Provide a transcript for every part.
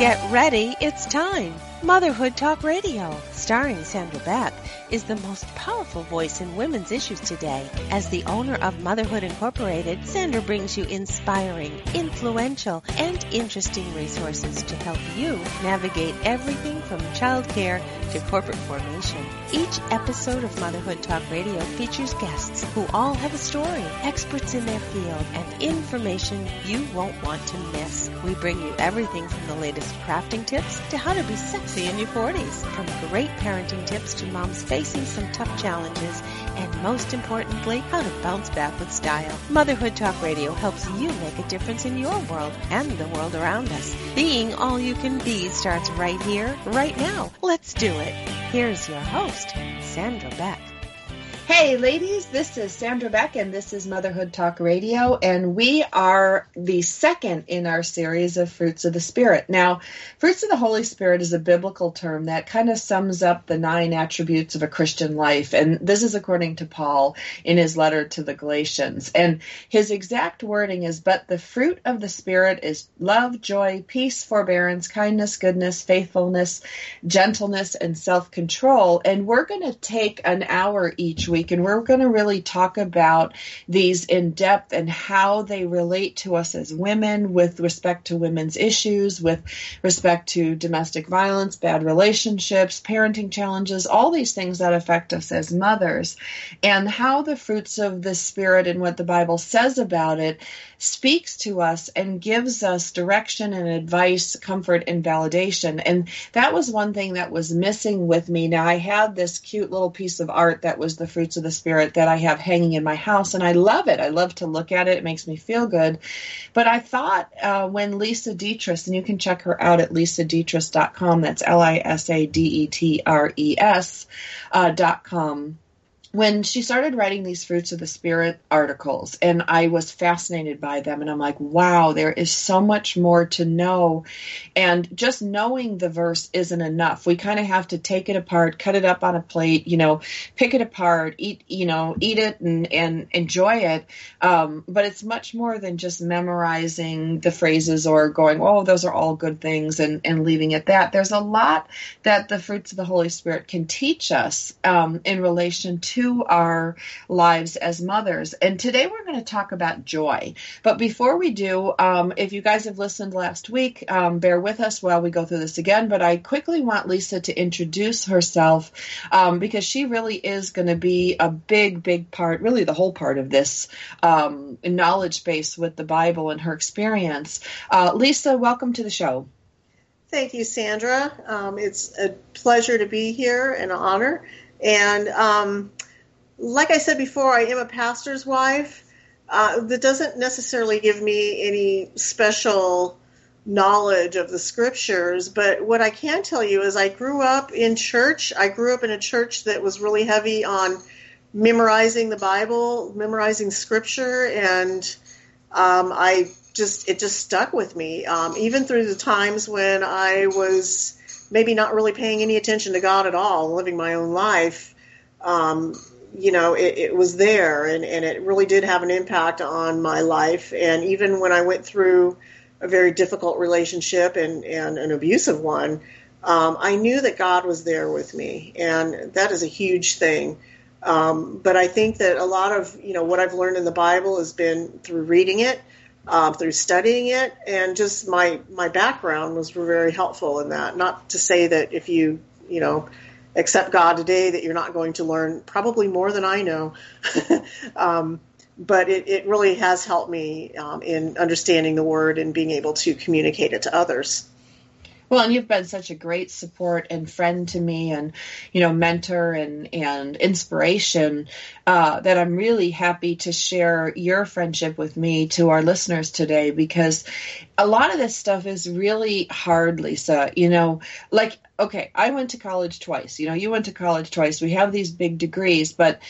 Get ready, it's time. Motherhood Talk Radio, starring Sandra Beck, is the most powerful voice in women's issues today. As the owner of Motherhood Incorporated, Sandra brings you inspiring, influential, and interesting resources to help you navigate everything from childcare to corporate formation. Each episode of Motherhood Talk Radio features guests who all have a story, experts in their field, and information you won't want to miss. We bring you everything from the latest crafting tips to how to be sexy in your 40s. From great parenting tips to moms facing some tough challenges, and most importantly, how to bounce back with style. Motherhood Talk Radio helps you make a difference in your world and the world around us. Being all you can be starts right here, right now. Let's do it. Here's your host, Sandra Beck. Hey, ladies, this is Sandra Beck, and this is Motherhood Talk Radio, and we are the second in our series of Fruits of the Spirit. Now, Fruits of the Holy Spirit is a biblical term that kind of sums up the nine attributes of a Christian life, and this is according to Paul in his letter to the Galatians. And his exact wording is But the fruit of the Spirit is love, joy, peace, forbearance, kindness, goodness, faithfulness, gentleness, and self control. And we're going to take an hour each week week, and we're going to really talk about these in depth and how they relate to us as women with respect to women's issues, with respect to domestic violence, bad relationships, parenting challenges, all these things that affect us as mothers, and how the fruits of the Spirit and what the Bible says about it speaks to us and gives us direction and advice, comfort, and validation. And that was one thing that was missing with me. Now, I had this cute little piece of art that was the fruits of the Spirit that I have hanging in my house, and I love it. I love to look at it, it makes me feel good. But I thought uh, when Lisa Detres, and you can check her out at lisadetres.com, that's L I S A D E T R E S uh, when she started writing these fruits of the spirit articles and i was fascinated by them and i'm like wow there is so much more to know. And just knowing the verse isn't enough. We kind of have to take it apart cut it up on a plate you know pick it apart eat you know eat it and and enjoy it. Um, but it's much more than just memorizing the phrases or going oh those are all good things and and leaving it that. There's a lot that the fruits of the holy spirit can teach us um, in relation to to our lives as mothers. And today we're going to talk about joy. But before we do, um, if you guys have listened last week, um, bear with us while we go through this again. But I quickly want Lisa to introduce herself um, because she really is going to be a big, big part, really the whole part of this um, knowledge base with the Bible and her experience. Uh, Lisa, welcome to the show. Thank you, Sandra. Um, it's a pleasure to be here and an honor. And um, like I said before, I am a pastor's wife. Uh, that doesn't necessarily give me any special knowledge of the scriptures, but what I can tell you is I grew up in church. I grew up in a church that was really heavy on memorizing the Bible, memorizing scripture, and um, I just it just stuck with me. Um, even through the times when I was maybe not really paying any attention to God at all, living my own life. Um, you know, it, it, was there and, and it really did have an impact on my life. And even when I went through a very difficult relationship and, and an abusive one, um, I knew that God was there with me. And that is a huge thing. Um, but I think that a lot of, you know, what I've learned in the Bible has been through reading it, uh, through studying it, and just my, my background was very helpful in that. Not to say that if you, you know, accept God today that you're not going to learn probably more than I know. um, but it, it, really has helped me um, in understanding the word and being able to communicate it to others. Well, and you've been such a great support and friend to me, and you know, mentor and and inspiration. Uh, that I'm really happy to share your friendship with me to our listeners today because a lot of this stuff is really hard, Lisa. You know, like okay, I went to college twice. You know, you went to college twice. We have these big degrees, but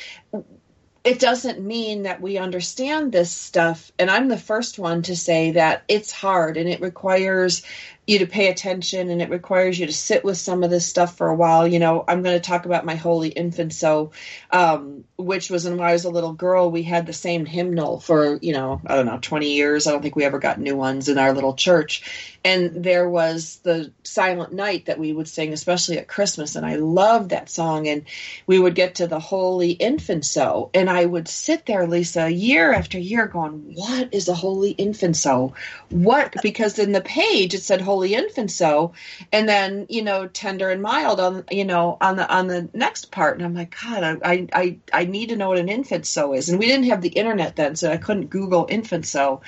it doesn't mean that we understand this stuff. And I'm the first one to say that it's hard and it requires you to pay attention and it requires you to sit with some of this stuff for a while. You know, I'm going to talk about my holy infant. So, um, which was when I was a little girl, we had the same hymnal for, you know, I don't know, 20 years. I don't think we ever got new ones in our little church. And there was the Silent Night that we would sing, especially at Christmas. And I loved that song. And we would get to the Holy Infant So. And I would sit there, Lisa, year after year going, what is a Holy Infant So? What? Because in the page it said Holy Infant So. And then, you know, tender and mild on, you know, on the, on the next part. And I'm like, God, I, I, I need to know what an infant so is. And we didn't have the internet then, so I couldn't Google infant so.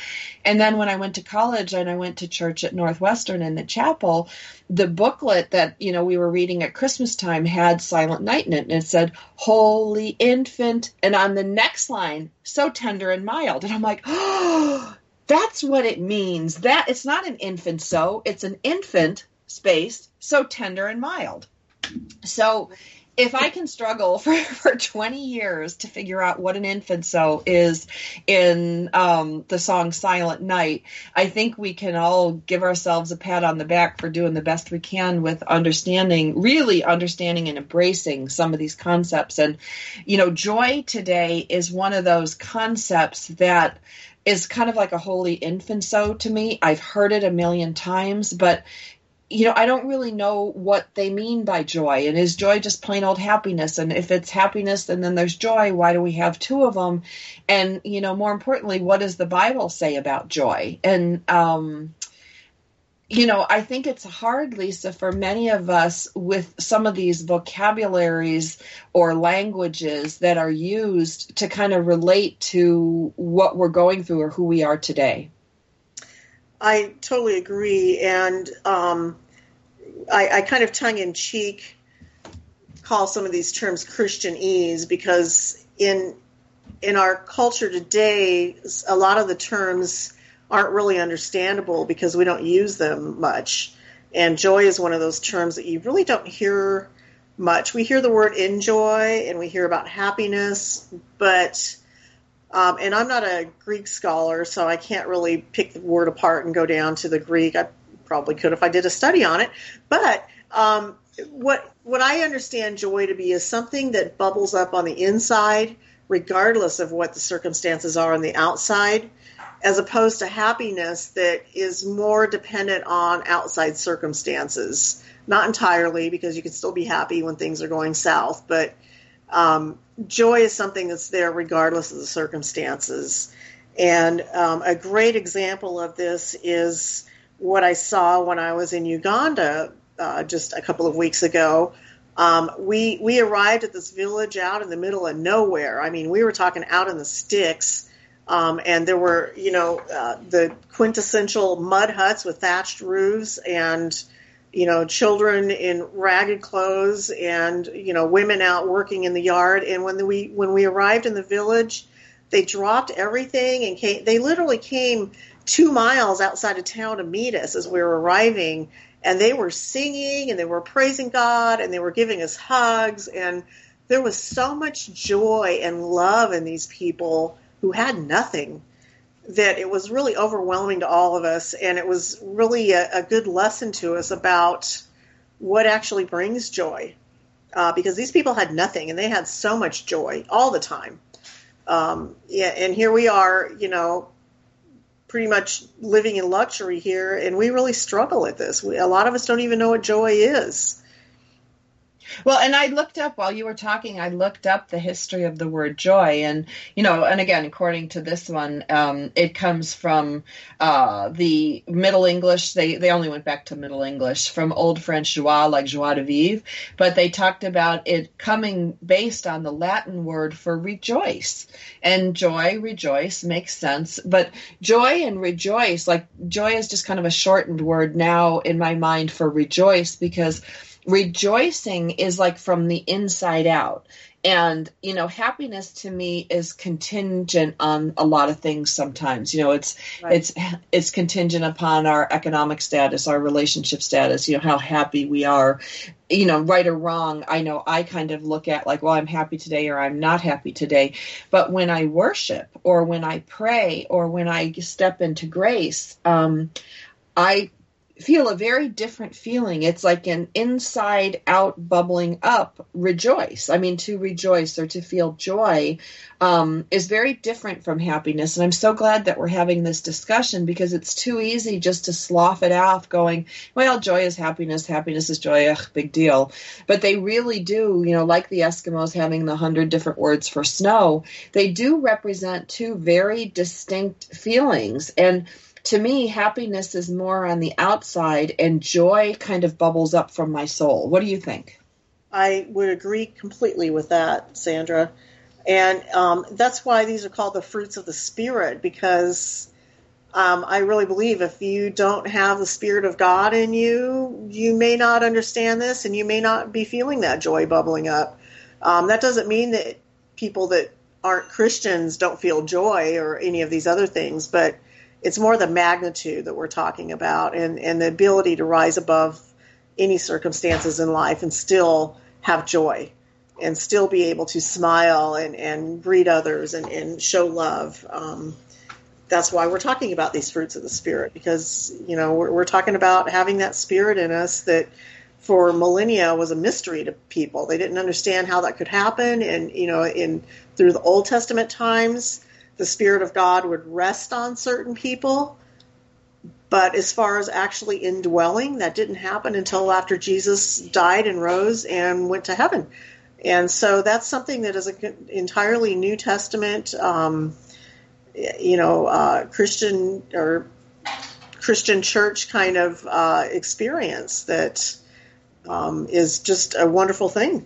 And then when I went to college and I went to church at Northwestern in the chapel, the booklet that, you know, we were reading at Christmas time had Silent Night in it. And it said, Holy Infant. And on the next line, so tender and mild. And I'm like, oh, that's what it means. That it's not an infant so, it's an infant space, so tender and mild. So if I can struggle for, for 20 years to figure out what an infant so is in um, the song Silent Night, I think we can all give ourselves a pat on the back for doing the best we can with understanding, really understanding and embracing some of these concepts. And, you know, joy today is one of those concepts that is kind of like a holy infant so to me. I've heard it a million times, but you know, I don't really know what they mean by joy. And is joy just plain old happiness? And if it's happiness and then there's joy, why do we have two of them? And, you know, more importantly, what does the Bible say about joy? And, um, you know, I think it's hard, Lisa, for many of us with some of these vocabularies or languages that are used to kind of relate to what we're going through or who we are today. I totally agree, and um, I, I, kind of tongue in cheek call some of these terms Christianese because in in our culture today, a lot of the terms aren't really understandable because we don't use them much. And joy is one of those terms that you really don't hear much. We hear the word enjoy and we hear about happiness, but um, and I'm not a Greek scholar, so I can't really pick the word apart and go down to the Greek. I probably could if I did a study on it. But um, what what I understand joy to be is something that bubbles up on the inside, regardless of what the circumstances are on the outside, as opposed to happiness that is more dependent on outside circumstances. Not entirely, because you can still be happy when things are going south, but um, joy is something that's there regardless of the circumstances. And um, a great example of this is what I saw when I was in Uganda uh, just a couple of weeks ago. Um, we we arrived at this village out in the middle of nowhere. I mean, we were talking out in the sticks, um, and there were you know uh, the quintessential mud huts with thatched roofs and you know, children in ragged clothes and you know, women out working in the yard. And when we when we arrived in the village, they dropped everything and came. They literally came two miles outside of town to meet us as we were arriving, and they were singing and they were praising God and they were giving us hugs and there was so much joy and love in these people who had nothing that it was really overwhelming to all of us, and it was really a, a good lesson to us about what actually brings joy. Uh, because these people had nothing, and they had so much joy all the time. Um, yeah, and here we are, you know, pretty much living in luxury here, and we really struggle at this. We, a lot of us don't even know what joy is. Well, and I looked up while you were talking, I looked up the history of the word joy. And, you know, and again, according to this one, um, it comes from uh, the Middle English. They, they only went back to Middle English from Old French joie, like joie de vivre. But they talked about it coming based on the Latin word for rejoice. And joy, rejoice makes sense. But joy and rejoice, like joy is just kind of a shortened word now in my mind for rejoice because rejoicing is like from the inside out. And you know happiness to me is contingent on a lot of things sometimes. You know it's right. it's it's contingent upon our economic status our relationship status you know how happy we are. You know right or wrong i know i kind of look at like well i'm happy today or i'm not happy today. But when i worship or when i pray or when i step into grace um i feel a very different feeling. It's like an inside out bubbling up rejoice. I mean, to rejoice or to feel joy um, is very different from happiness. And I'm so glad that we're having this discussion because it's too easy just to slough it off going, well, joy is happiness, happiness is joy, ugh, big deal. But they really do, you know, like the Eskimos having the hundred different words for snow, they do represent two very distinct feelings. And to me, happiness is more on the outside and joy kind of bubbles up from my soul. What do you think? I would agree completely with that, Sandra. And um, that's why these are called the fruits of the Spirit, because um, I really believe if you don't have the Spirit of God in you, you may not understand this and you may not be feeling that joy bubbling up. Um, that doesn't mean that people that aren't Christians don't feel joy or any of these other things, but it's more the magnitude that we're talking about and, and the ability to rise above any circumstances in life and still have joy and still be able to smile and, and greet others and, and show love. Um, that's why we're talking about these fruits of the spirit because you know we're, we're talking about having that spirit in us that for millennia was a mystery to people. They didn't understand how that could happen, and you know, in through the Old Testament times, the Spirit of God would rest on certain people. But as far as actually indwelling, that didn't happen until after Jesus died and rose and went to heaven. And so that's something that is an entirely New Testament, um, you know, uh, Christian or Christian church kind of uh, experience that um, is just a wonderful thing.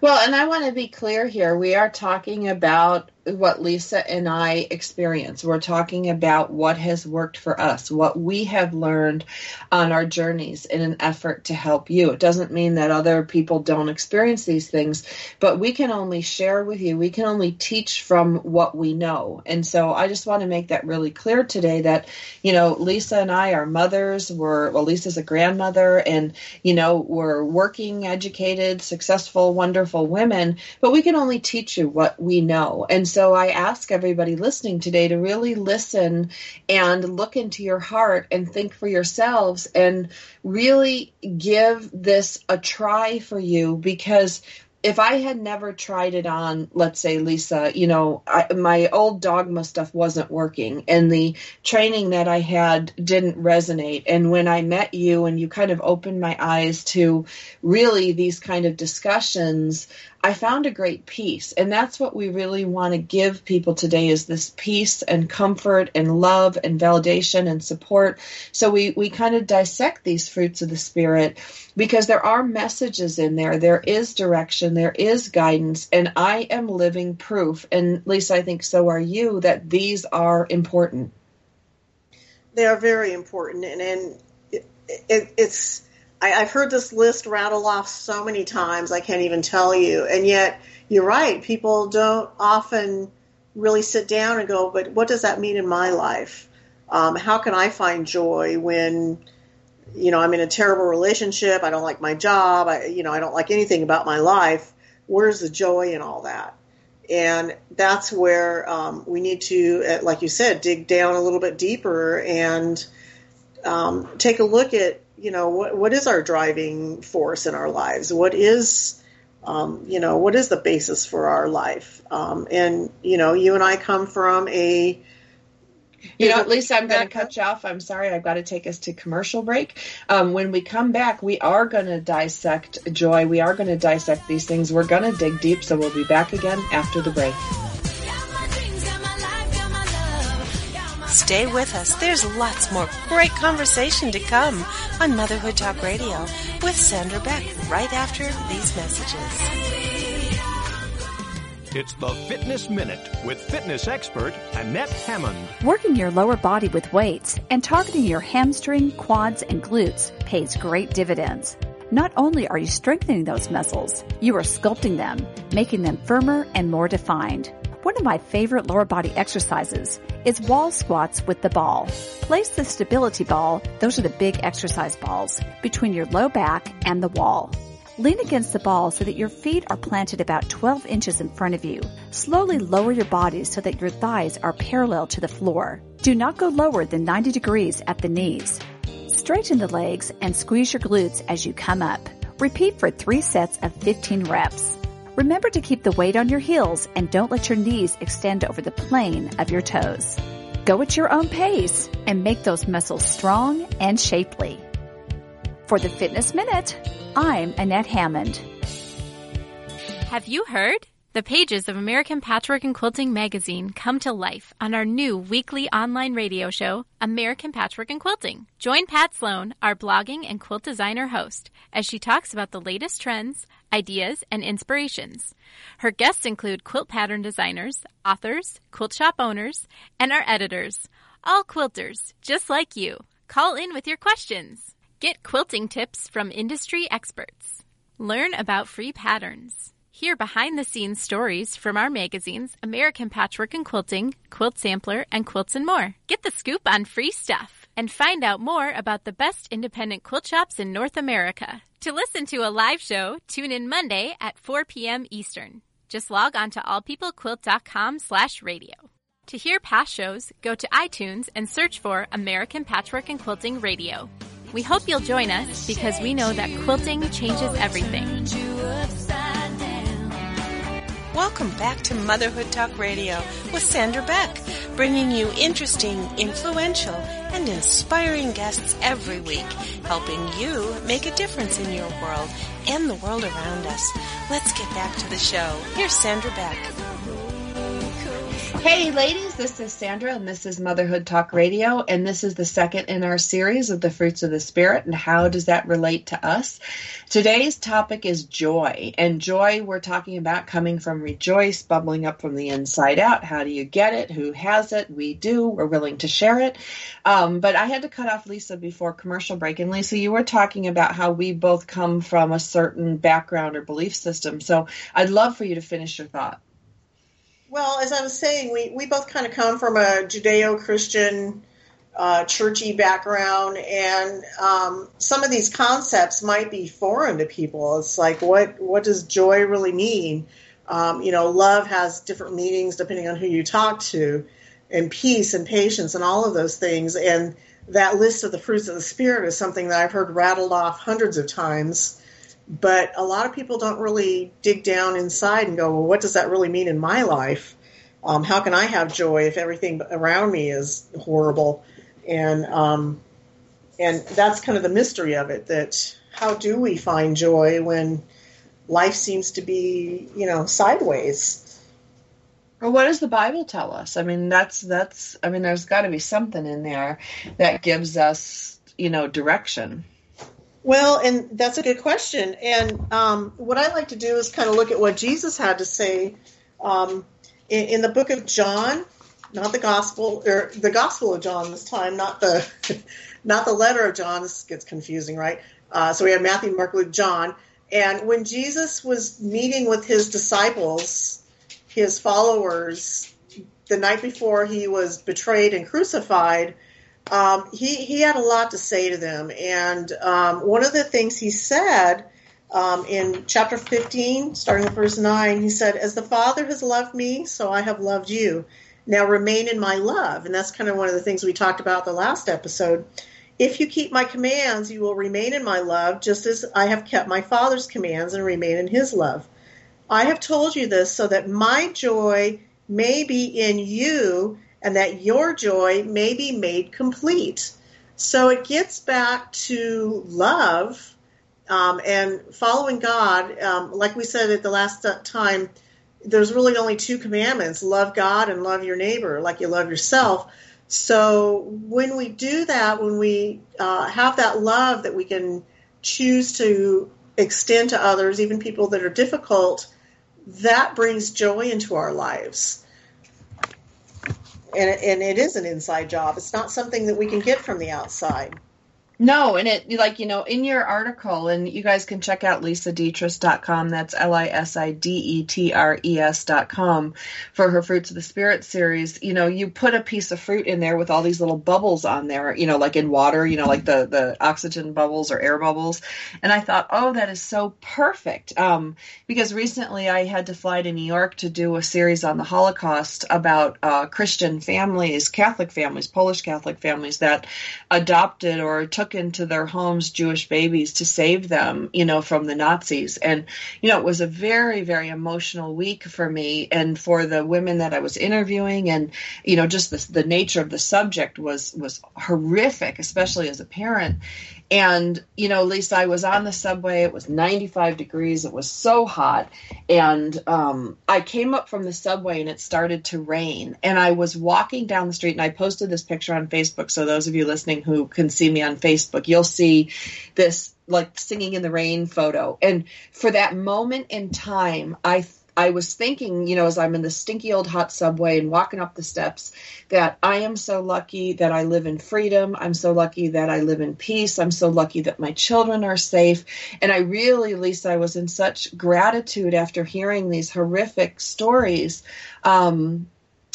Well, and I want to be clear here. We are talking about what Lisa and I experience. We're talking about what has worked for us, what we have learned on our journeys in an effort to help you. It doesn't mean that other people don't experience these things, but we can only share with you, we can only teach from what we know. And so I just want to make that really clear today that, you know, Lisa and I are mothers, we're, well, Lisa's a grandmother, and, you know, we're working, educated, successful, wonderful women, but we can only teach you what we know. And so I ask everybody listening today to really listen and look into your heart and think for yourselves and really give this a try for you because if I had never tried it on, let's say, Lisa, you know, I, my old dogma stuff wasn't working and the training that I had didn't resonate. And when I met you and you kind of opened my eyes to really these kind of discussions, I found a great peace. And that's what we really want to give people today is this peace and comfort and love and validation and support. So we, we kind of dissect these fruits of the spirit because there are messages in there. There is direction. There is guidance. And I am living proof. And Lisa, I think so are you that these are important. They are very important. And, and it, it, it's, I, have heard this list rattle off so many times I can't even tell you. And yet, you're right. People don't often really sit down and go, but what does that mean in my life? Um, how can I find joy when, you know, I'm in a terrible relationship? I don't like my job. I, you know, I don't like anything about my life. Where's the joy in all that? And that's where um, we need to, uh, like you said, dig down a little bit deeper and um, take a look at you know what what is our driving force in our lives what is um, you know what is the basis for our life um, and you know you and i come from a you know, at least I'm going to cut you off. I'm sorry. I've got to take us to commercial break. Um, when we come back, we are going to dissect joy. We are going to dissect these things. We're going to dig deep. So we'll be back again after the break. Stay with us. There's lots more great conversation to come on Motherhood Talk Radio with Sandra Beck right after these messages. It's the Fitness Minute with fitness expert Annette Hammond. Working your lower body with weights and targeting your hamstring, quads, and glutes pays great dividends. Not only are you strengthening those muscles, you are sculpting them, making them firmer and more defined. One of my favorite lower body exercises is wall squats with the ball. Place the stability ball, those are the big exercise balls, between your low back and the wall. Lean against the ball so that your feet are planted about 12 inches in front of you. Slowly lower your body so that your thighs are parallel to the floor. Do not go lower than 90 degrees at the knees. Straighten the legs and squeeze your glutes as you come up. Repeat for three sets of 15 reps. Remember to keep the weight on your heels and don't let your knees extend over the plane of your toes. Go at your own pace and make those muscles strong and shapely. For the Fitness Minute, I'm Annette Hammond. Have you heard? The pages of American Patchwork and Quilting magazine come to life on our new weekly online radio show, American Patchwork and Quilting. Join Pat Sloan, our blogging and quilt designer host, as she talks about the latest trends, ideas, and inspirations. Her guests include quilt pattern designers, authors, quilt shop owners, and our editors, all quilters, just like you. Call in with your questions. Get quilting tips from industry experts. Learn about free patterns. Hear behind the scenes stories from our magazines, American Patchwork and Quilting, Quilt Sampler, and Quilts and More. Get the scoop on free stuff and find out more about the best independent quilt shops in North America. To listen to a live show, tune in Monday at 4 p.m. Eastern. Just log on to allpeoplequilt.com slash radio. To hear past shows, go to iTunes and search for American Patchwork and Quilting Radio. We hope you'll join us because we know that quilting changes everything. Welcome back to Motherhood Talk Radio with Sandra Beck, bringing you interesting, influential, and inspiring guests every week, helping you make a difference in your world and the world around us. Let's get back to the show. Here's Sandra Beck. Hey, ladies, this is Sandra, and this is Motherhood Talk Radio, and this is the second in our series of the fruits of the Spirit, and how does that relate to us? Today's topic is joy, and joy we're talking about coming from rejoice, bubbling up from the inside out. How do you get it? Who has it? We do. We're willing to share it. Um, but I had to cut off Lisa before commercial break, and Lisa, you were talking about how we both come from a certain background or belief system. So I'd love for you to finish your thought. Well, as I was saying, we, we both kind of come from a Judeo Christian, uh, churchy background, and um, some of these concepts might be foreign to people. It's like, what, what does joy really mean? Um, you know, love has different meanings depending on who you talk to, and peace and patience and all of those things. And that list of the fruits of the Spirit is something that I've heard rattled off hundreds of times but a lot of people don't really dig down inside and go, well, what does that really mean in my life? Um, how can I have joy if everything around me is horrible? And um, and that's kind of the mystery of it. That how do we find joy when life seems to be, you know, sideways? Well, what does the Bible tell us? I mean, that's that's. I mean, there's got to be something in there that gives us, you know, direction. Well, and that's a good question. And um, what I like to do is kind of look at what Jesus had to say um, in, in, the book of John, not the gospel or the gospel of John this time, not the not the letter of John. This gets confusing, right? Uh, so we have Matthew, Mark, Luke, John. And when Jesus was meeting with his disciples, his followers, the night before he was betrayed and crucified, um, he he had a lot to say to them, and um, one of the things he said um, in chapter 15, starting with verse 9, he said, "As the Father has loved me, so I have loved you. Now remain in my love." And that's kind of one of the things we talked about the last episode. If you keep my commands, you will remain in my love, just as I have kept my Father's commands and remain in his love. I have told you this so that my joy may be in you and that your joy may be made complete. So it gets back to love um, and following God. Um, like we said at the last time, there's really only two commandments love God and love your neighbor like you love yourself. So when we do that, when we uh, have that love that we can choose to extend to others, even people that are difficult, that brings joy into our lives and it, and it is an inside job. It's not something that we can get from the outside. No, and it like you know in your article, and you guys can check out lisadetres.com. That's L I S I D E T R E S.com for her Fruits of the Spirit series. You know, you put a piece of fruit in there with all these little bubbles on there. You know, like in water. You know, like the the oxygen bubbles or air bubbles. And I thought, oh, that is so perfect. Um, because recently I had to fly to New York to do a series on the Holocaust about uh, Christian families, Catholic families, Polish Catholic families that adopted or took took into their homes Jewish babies to save them, you know, from the Nazis. And, you know, it was a very, very emotional week for me and for the women that I was interviewing. And, you know, just the, the nature of the subject was, was horrific, especially as a parent. And, you know, Lisa, I was on the subway. It was 95 degrees. It was so hot. And um, I came up from the subway and it started to rain. And I was walking down the street and I posted this picture on Facebook. So those of you listening who can see me on Facebook, you'll see this like singing in the rain photo. And for that moment in time, I I was thinking, you know, as I'm in the stinky old hot subway and walking up the steps, that I am so lucky that I live in freedom. I'm so lucky that I live in peace. I'm so lucky that my children are safe. And I really, Lisa, I was in such gratitude after hearing these horrific stories. Um,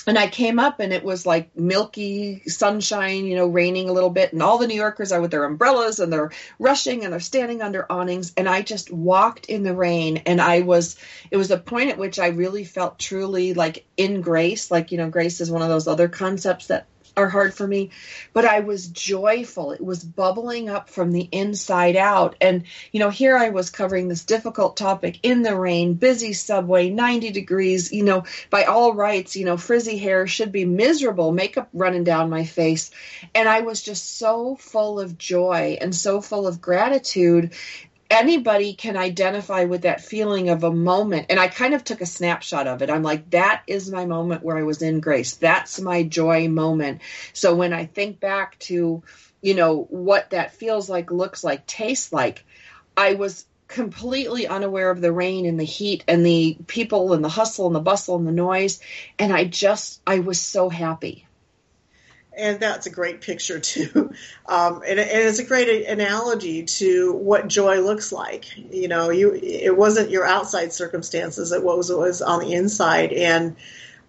and I came up and it was like milky sunshine, you know, raining a little bit, and all the New Yorkers are with their umbrellas and they're rushing and they're standing under awnings. And I just walked in the rain, and I was, it was a point at which I really felt truly like in grace. Like, you know, grace is one of those other concepts that are hard for me, but I was joyful. It was bubbling up from the inside out. And, you know, here I was covering this difficult topic in the rain, busy subway, 90 degrees, you know, by all rights, you know, frizzy hair should be miserable, makeup running down my face. And I was just so full of joy and so full of gratitude anybody can identify with that feeling of a moment. And I kind of took a snapshot of it. I'm like, that is my moment where I was in grace. That's my joy moment. So when I think back to, you know, what that feels like, looks like, tastes like, I was completely unaware of the rain and the heat and the people and the hustle and the bustle and the noise. And I just, I was so happy and that's a great picture too. Um, and, and, it's a great analogy to what joy looks like. You know, you it wasn't your outside circumstances; it was it was on the inside. And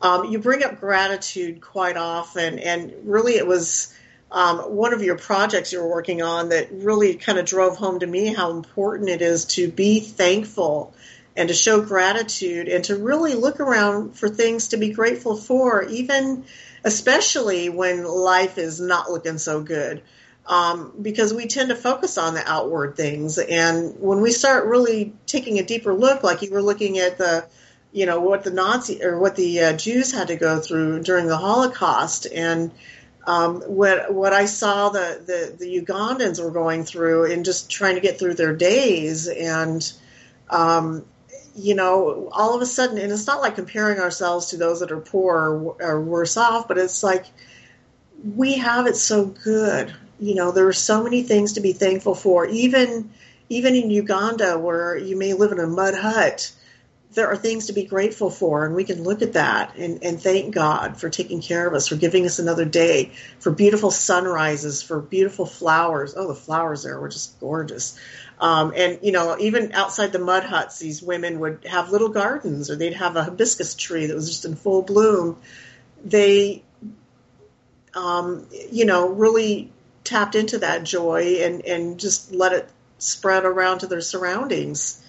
um, you bring up gratitude quite often, and really, it was um, one of your projects you were working on that really kind of drove home to me how important it is to be thankful and to show gratitude and to really look around for things to be grateful for, even especially when life is not looking so good. Um, because we tend to focus on the outward things. And when we start really taking a deeper look, like you were looking at the, you know, what the Nazi or what the uh, Jews had to go through during the Holocaust, and um, what what I saw the, the the Ugandans were going through and just trying to get through their days, and um, you know, all of a sudden, and it's not like comparing ourselves to those that are poor or, or worse off, but it's like we have it so good. You know, there are so many things to be thankful for. Even even in Uganda, where you may live in a mud hut, there are things to be grateful for, and we can look at that and, and thank God for taking care of us, for giving us another day, for beautiful sunrises, for beautiful flowers. Oh, the flowers there were just gorgeous. Um, and you know, even outside the mud huts, these women would have little gardens, or they'd have a hibiscus tree that was just in full bloom. They, um, you know, really tapped into that joy and and just let it spread around to their surroundings.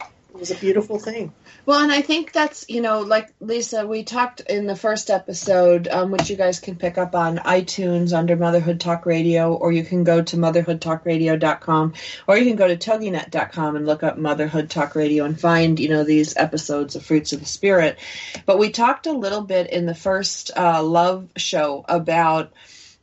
It was a beautiful thing. Well, and I think that's, you know, like Lisa, we talked in the first episode, um, which you guys can pick up on iTunes under Motherhood Talk Radio, or you can go to motherhoodtalkradio.com, or you can go to toginet.com and look up Motherhood Talk Radio and find, you know, these episodes of Fruits of the Spirit. But we talked a little bit in the first uh, love show about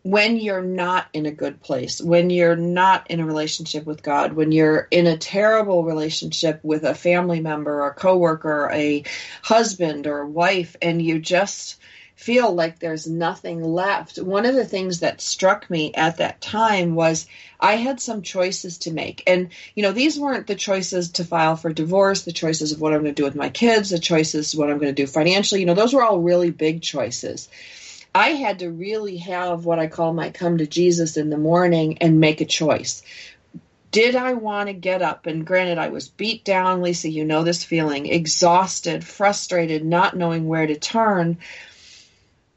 when you're not in a good place, when you're not in a relationship with God, when you're in a terrible relationship with a family member, a coworker, a husband or wife, and you just feel like there's nothing left. One of the things that struck me at that time was I had some choices to make. And, you know, these weren't the choices to file for divorce, the choices of what I'm going to do with my kids, the choices what I'm going to do financially. You know, those were all really big choices. I had to really have what I call my come to Jesus in the morning and make a choice. Did I want to get up? And granted, I was beat down, Lisa, you know this feeling, exhausted, frustrated, not knowing where to turn.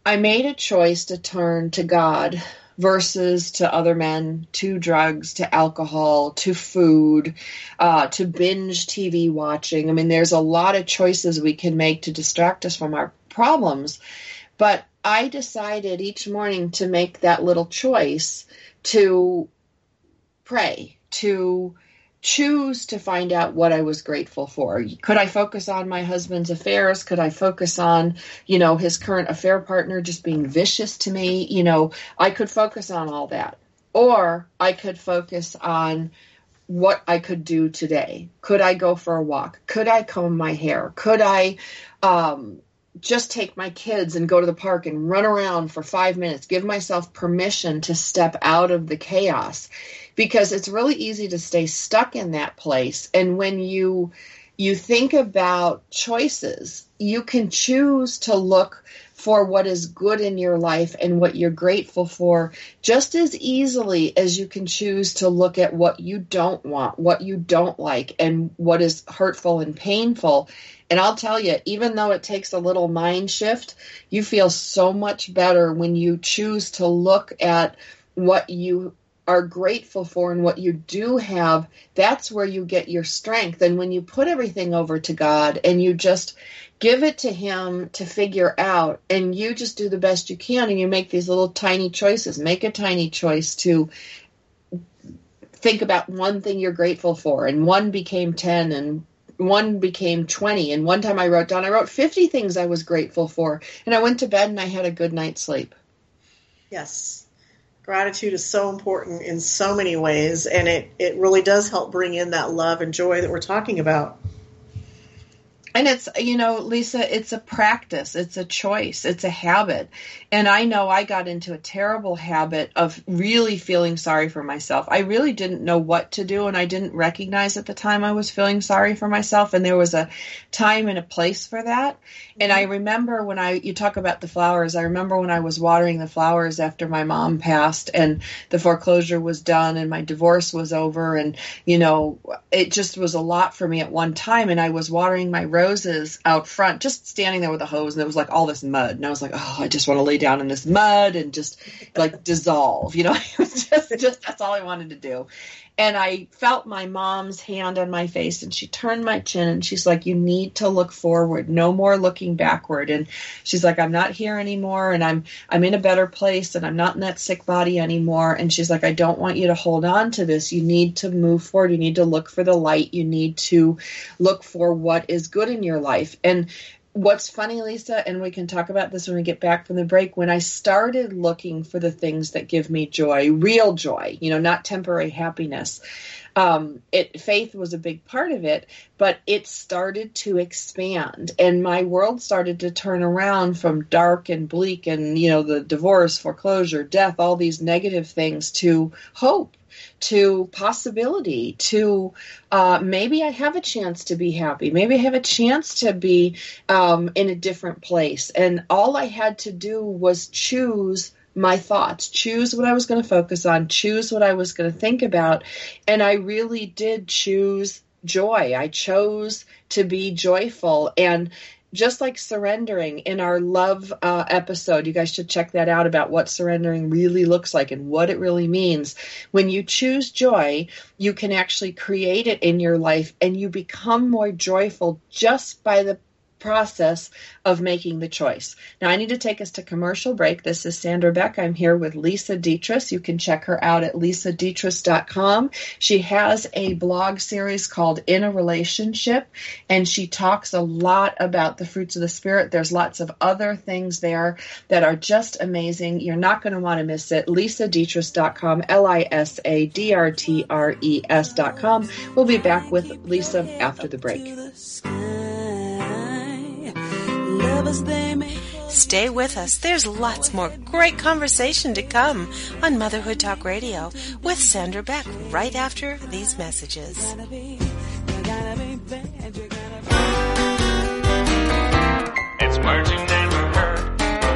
I made a choice to turn to God versus to other men, to drugs, to alcohol, to food, uh, to binge TV watching. I mean, there's a lot of choices we can make to distract us from our problems. But I decided each morning to make that little choice to pray, to choose to find out what I was grateful for. Could I focus on my husband's affairs? Could I focus on, you know, his current affair partner just being vicious to me? You know, I could focus on all that. Or I could focus on what I could do today. Could I go for a walk? Could I comb my hair? Could I um, just take my kids and go to the park and run around for five minutes? Give myself permission to step out of the chaos because it's really easy to stay stuck in that place. And when you you think about choices, you can choose to look for what is good in your life and what you're grateful for just as easily as you can choose to look at what you don't want, what you don't like, and what is hurtful and painful. And I'll tell you, even though it takes a little mind shift, you feel so much better when you choose to look at what you are grateful for and what you do have, that's where you get your strength. And when you put everything over to God and you just give it to Him to figure out, and you just do the best you can, and you make these little tiny choices, make a tiny choice to think about one thing you're grateful for, and one became 10, and one became 20 and one time i wrote down i wrote 50 things i was grateful for. And i went to bed and i had a good night's sleep. Yes. Gratitude is so important in so many ways. And it, it really does help bring in that love and joy that we're talking about and it's you know lisa it's a practice. It's a choice. It's a habit. And i know i got into a terrible habit of really feeling sorry for myself. I really didn't know what to do and i didn't recognize at the time i was feeling sorry for myself. And there was a time and a place for that. And i mm-hmm. remember when i you talk about the flowers. I remember when i was watering the flowers after my mom passed and the foreclosure was done and my divorce was over. And you know it just was a lot for me at one time. And i was watering my rose roses out front, just standing there with a hose, and there was like all this mud, and I was like, oh, I just want to lay down in this mud and just like dissolve, you know. just, just that's all I wanted to do. And I felt my mom's hand on my face, and she turned my chin, and she's like, "You need to look forward, no more looking backward." And she's like, "I'm not here anymore, and I'm I'm in a better place, and I'm not in that sick body anymore." And she's like, "I don't want you to hold on to this. You need to move forward. You need to look for the light. You need to look for what is good in your life." And what's funny, Lisa, and we can talk about this when we get back from the break, when I started looking for the things that give me joy, real joy, you know, not temporary happiness. Um, it faith was a big part of it, but it started to expand, and my world started to turn around from dark and bleak, and you know the divorce, foreclosure, death, all these negative things to hope to possibility to uh, maybe I have a chance to be happy. Maybe I have a chance to be um, in a different place. And all I had to do was choose my thoughts, choose what I was going to focus on, choose what I was going to think about. And I really did choose joy. I chose to be joyful. And just like surrendering in our love uh, episode, you guys should check that out about what surrendering really looks like and what it really means. When you choose joy, you can actually create it in your life and you become more joyful just by the process of making the choice. Now, I need to take us to commercial break. This is Sandra Beck. I'm here with Lisa Detres. You can check her out at lisadetres.com. She has a blog series called In a Relationship, and she talks a lot about the fruits of the Spirit. There's lots of other things there that are just amazing. You're not going to want to miss it. lisadetres.com, L I S A D R T R E S.com. We'll be back with Lisa after the break. Stay with us. There's lots more great conversation to come on Motherhood Talk Radio with Sandra Beck right after these messages. It's words you never heard.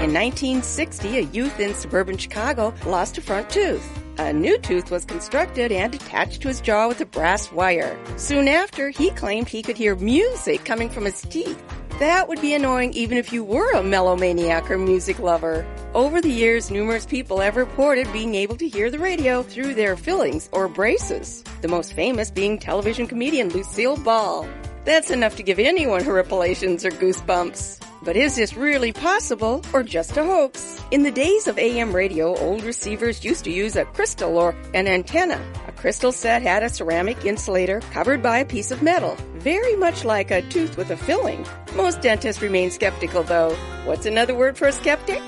In 1960, a youth in suburban Chicago lost a front tooth. A new tooth was constructed and attached to his jaw with a brass wire. Soon after, he claimed he could hear music coming from his teeth. That would be annoying even if you were a melomaniac or music lover. Over the years, numerous people have reported being able to hear the radio through their fillings or braces. The most famous being television comedian Lucille Ball. That's enough to give anyone horripilations or goosebumps. But is this really possible or just a hoax? In the days of AM radio, old receivers used to use a crystal or an antenna. A crystal set had a ceramic insulator covered by a piece of metal, very much like a tooth with a filling. Most dentists remain skeptical, though. What's another word for a skeptic?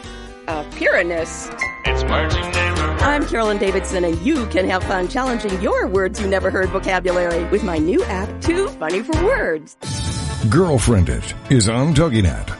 A Pyrrhonist. It's Neighbor. I'm Carolyn Davidson, and you can have fun challenging your words you never heard vocabulary with my new app, Too Funny for Words. Girlfriend It is on TogiNet.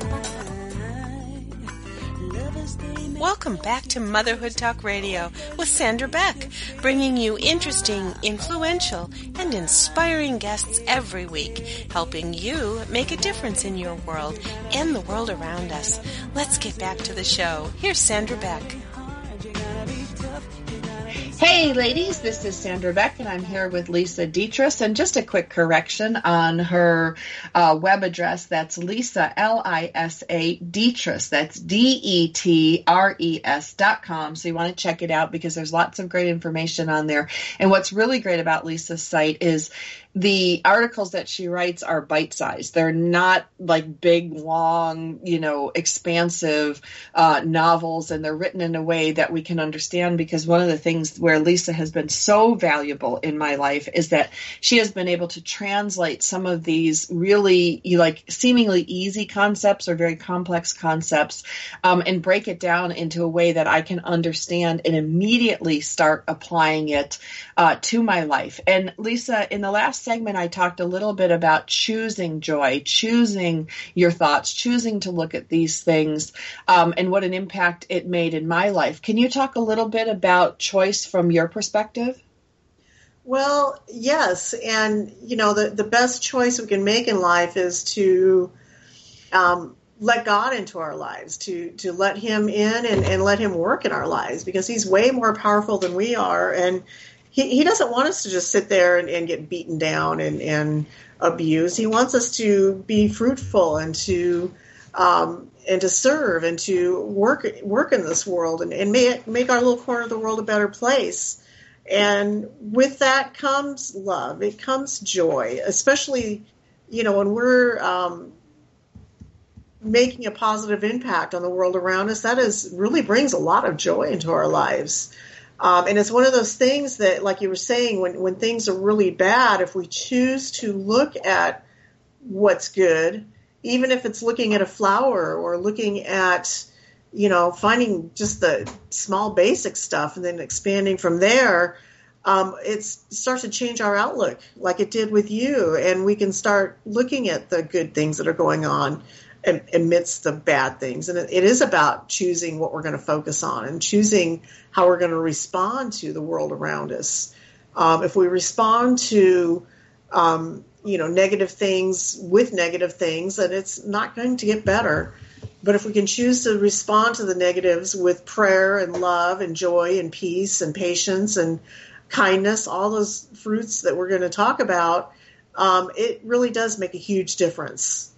Welcome back to Motherhood Talk Radio with Sandra Beck, bringing you interesting, influential, and inspiring guests every week, helping you make a difference in your world and the world around us. Let's get back to the show. Here's Sandra Beck. Hey, ladies, this is Sandra Beck, and I'm here with Lisa Detres. And just a quick correction on her uh, web address. That's Lisa, L I S A, Detres. That's D E T R E S dot com. So you want to check it out because there's lots of great information on there. And what's really great about Lisa's site is the articles that she writes are bite sized. They're not like big, long, you know, expansive uh, novels, and they're written in a way that we can understand. Because one of the things where Lisa has been so valuable in my life is that she has been able to translate some of these really like seemingly easy concepts or very complex concepts um, and break it down into a way that I can understand and immediately start applying it uh, to my life. And Lisa, in the last segment, I talked a little bit about choosing joy, choosing your thoughts, choosing to look at these things, um, and what an impact it made in my life. Can you talk a little bit about choice from your perspective? Well, yes, and you know the the best choice we can make in life is to um, let God into our lives, to to let Him in and, and let Him work in our lives because He's way more powerful than we are, and he, he doesn't want us to just sit there and, and get beaten down and, and abused. He wants us to be fruitful and to um, and to serve and to work work in this world and, and make make our little corner of the world a better place. And with that comes love. It comes joy, especially you know when we're um, making a positive impact on the world around us. That is really brings a lot of joy into our lives. Um, and it's one of those things that, like you were saying, when, when things are really bad, if we choose to look at what's good, even if it's looking at a flower or looking at, you know, finding just the small basic stuff and then expanding from there, um, it starts to change our outlook like it did with you. And we can start looking at the good things that are going on amidst the bad things. And it is about choosing what we're going to focus on and choosing how we're going to respond to the world around us. Um, if we respond to, um, you know, negative things with negative things, then it's not going to get better. But if we can choose to respond to the negatives with prayer and love and joy and peace and patience and kindness, all those fruits that we're going to talk about, um, it really does make a huge difference.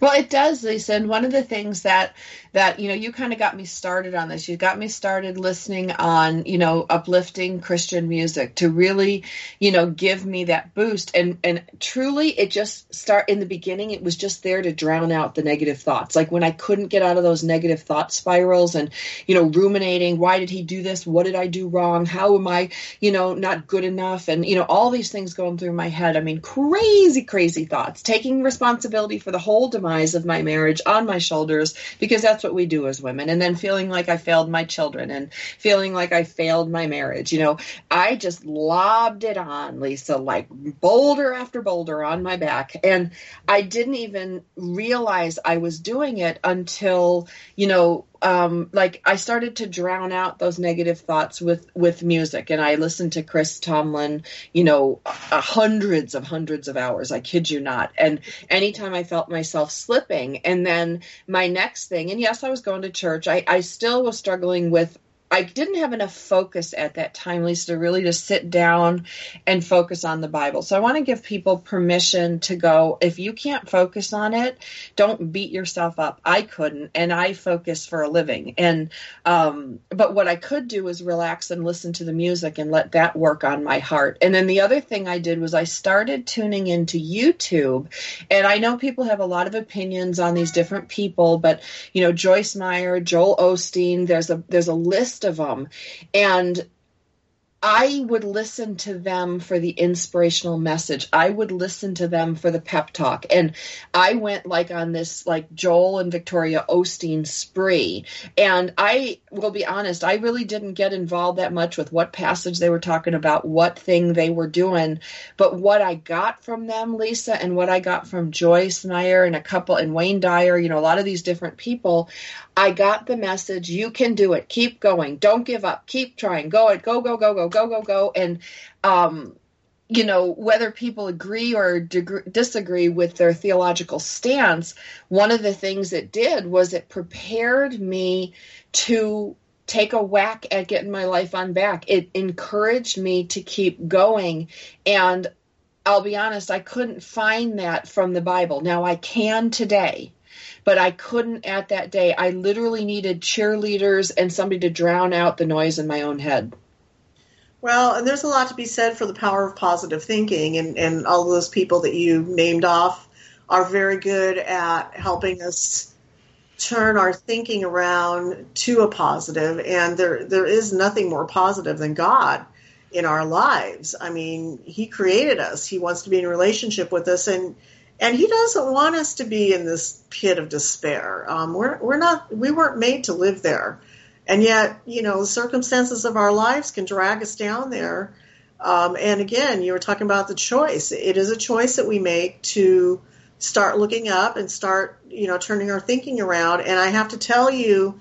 Well, it does, Lisa. And one of the things that that you know you kind of got me started on this. You got me started listening on you know uplifting Christian music to really you know give me that boost. And and truly, it just start in the beginning. It was just there to drown out the negative thoughts. Like when I couldn't get out of those negative thought spirals and you know ruminating. Why did he do this? What did I do wrong? How am I you know not good enough? And you know all these things going through my head. I mean, crazy, crazy thoughts. Taking responsibility for the whole demise demise of my marriage on my shoulders because that's what we do as women. And then feeling like I failed my children and feeling like I failed my marriage. You know, I just lobbed it on, Lisa, like boulder after boulder on my back. And I didn't even realize I was doing it until, you know, um, like I started to drown out those negative thoughts with with music, and I listened to Chris Tomlin, you know, uh, hundreds of hundreds of hours. I kid you not. And anytime I felt myself slipping, and then my next thing, and yes, I was going to church. I I still was struggling with I didn't have enough focus at that time, Lisa, to really just sit down and focus on the Bible. So I want to give people permission to go, if you can't focus on it, don't beat yourself up. I couldn't, and I focus for a living. And, um, but what I could do was relax and listen to the music and let that work on my heart. And then the other thing I did was I started tuning into YouTube. And I know people have a lot of opinions on these different people, but, you know, Joyce Meyer, Joel Osteen, there's a, there's a list of them. And I would listen to them for the inspirational message. I would listen to them for the pep talk. And I went like on this like Joel and Victoria Osteen spree. And I will be honest, I really didn't get involved that much with what passage they were talking about, what thing they were doing. But what I got from them, Lisa, and what I got from Joyce Meyer and a couple and Wayne Dyer, you know, a lot of these different people, I got the message. You can do it. Keep going. Don't give up. Keep trying. Go it. Go, go, go, go, go, go, go. And, um, you know, whether people agree or disagree with their theological stance, one of the things it did was it prepared me to take a whack at getting my life on back. It encouraged me to keep going. And I'll be honest, I couldn't find that from the Bible. Now I can today but I couldn't at that day. I literally needed cheerleaders and somebody to drown out the noise in my own head. Well, and there's a lot to be said for the power of positive thinking, and, and all those people that you named off are very good at helping us turn our thinking around to a positive. positive and there there is nothing more positive than God in our lives. I mean, he created us. He wants to be in relationship with us and and he doesn't want us to be in this pit of despair. Um, we're we're not we weren't made to live there, and yet you know the circumstances of our lives can drag us down there. Um, and again, you were talking about the choice. It is a choice that we make to start looking up and start you know turning our thinking around. And I have to tell you.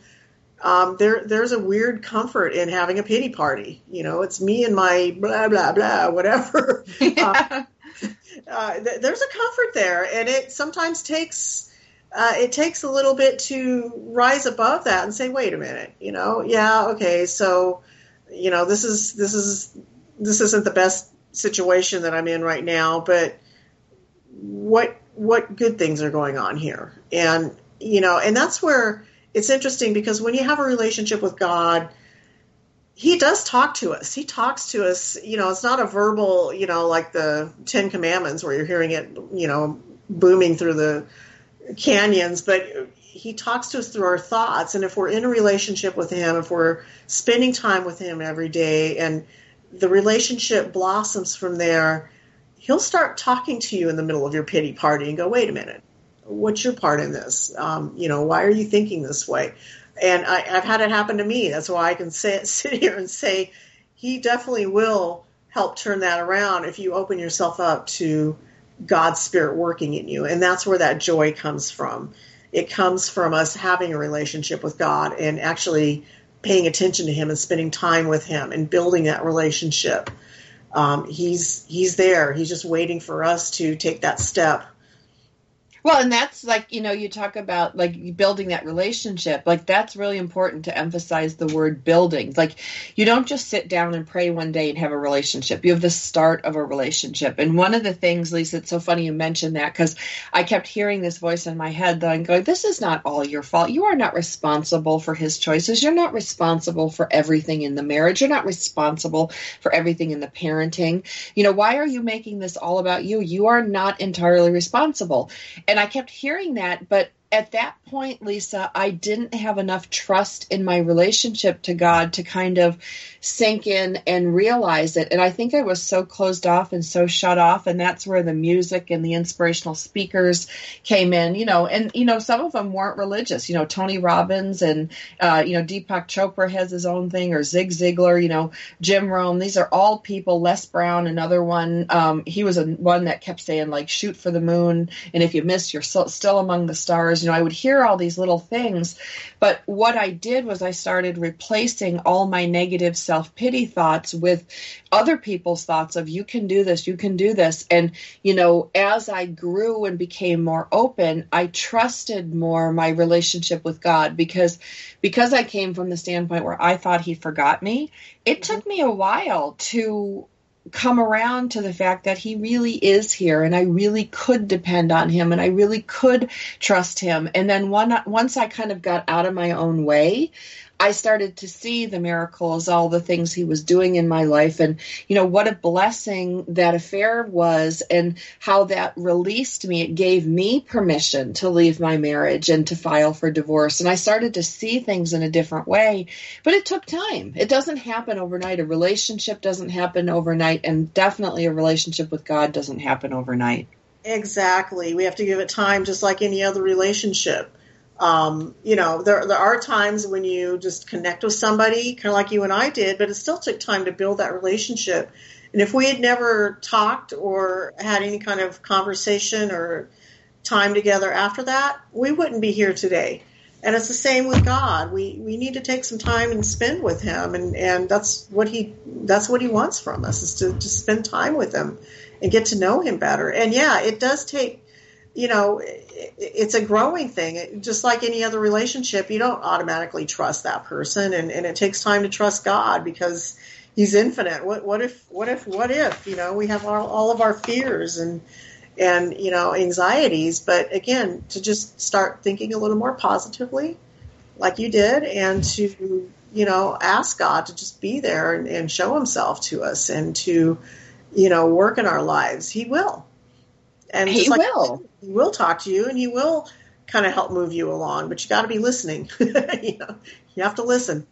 Um, there, there's a weird comfort in having a pity party. You know, it's me and my blah blah blah, whatever. Yeah. Uh, uh, th- there's a comfort there, and it sometimes takes uh, it takes a little bit to rise above that and say, wait a minute, you know, yeah, okay, so you know, this is this is this isn't the best situation that I'm in right now, but what what good things are going on here, and you know, and that's where it's interesting because when you have a relationship with God he does talk to us. He talks to us. You know, it's not a verbal, you know, like the Ten Commandments where you're hearing it, you know, booming through the canyons, but he talks to us through our thoughts. And if we're in a relationship with him, if we're spending time with him every day and the relationship blossoms from there, he'll start talking to you in the middle of your pity party and go, wait a minute, what's your part in this? Um, you know, why are you thinking this way? and I, have had it happen to me. That's why I can sit here and say he definitely will help turn that around if you open yourself up to God's Spirit working in you. And that's where that joy comes from. It comes from us having a relationship with God and actually paying attention to Him and spending time with Him and building that relationship. Um, he's He's there. He's just waiting for us to take that step well, and that's like, you know, you talk about like building that relationship. Like that's really important to emphasize the word building. Like you don't just sit down and pray one day and have a relationship. You have the start of a relationship. And one of the things, Lisa, it's so funny you mentioned that because I kept hearing this voice in my head that I'm going, this is not all your fault. You are not responsible for his choices. You're not responsible for everything in the marriage. You're not responsible for everything in the parenting. You know, why are you making this all about you? You are not entirely responsible. And and I kept hearing that, but at that point, Lisa, I didn't have enough trust in my relationship to God to kind of sink in and realize it. And I think I was so closed off and so shut off. And that's where the music and the inspirational speakers came in, you know, and, you know, some of them weren't religious, you know, Tony Robbins and, uh, you know, Deepak Chopra has his own thing or Zig Ziglar, you know, Jim Rohn. These are all people, Les Brown, another one. Um, he was a one that kept saying like, shoot for the moon. And if you miss, you're so, still among the stars. You know, I would hear all these little things, but what I did was I started replacing all my negative self pity thoughts with other people's thoughts of you can do this, you can do this. And, you know, as I grew and became more open, I trusted more my relationship with God because because I came from the standpoint where I thought he forgot me, it mm-hmm. took me a while to come around to the fact that he really is here and I really could depend on him and I really could trust him. And then one, once I kind of got out of my own way, I started to see the miracles, all the things he was doing in my life, and you know what a blessing that affair was, and how that released me. It gave me permission to leave my marriage and to file for divorce, and I started to see things in a different way. But it took time. It doesn't happen overnight. A relationship doesn't happen overnight, and definitely a relationship with God doesn't happen overnight. Exactly. We have to give it time, just like any other relationship um, you know, there there are times when you just connect with somebody, kind of like you and I did, but it still took time to build that relationship. And if we had never talked or had any kind of conversation or time together after that, we wouldn't be here today. And it's the same with God. We we need to take some time and spend with Him, and and that's what He that's what He wants from us is to to spend time with Him and get to know Him better. And yeah, it does take you know, it's a growing thing. Just like any other relationship, you don't automatically trust that person, and, and it takes time to trust God because He's infinite. What what if what if what if you know we have all, all of our fears and and you know anxieties, but again, to just start thinking a little more positively, like you did, and to you know ask God to just be there and, and show Himself to us and to you know work in our lives. He will and he like, will. He will talk to you, and he will kind of help move you along. But you got to be listening. you know, you have to listen.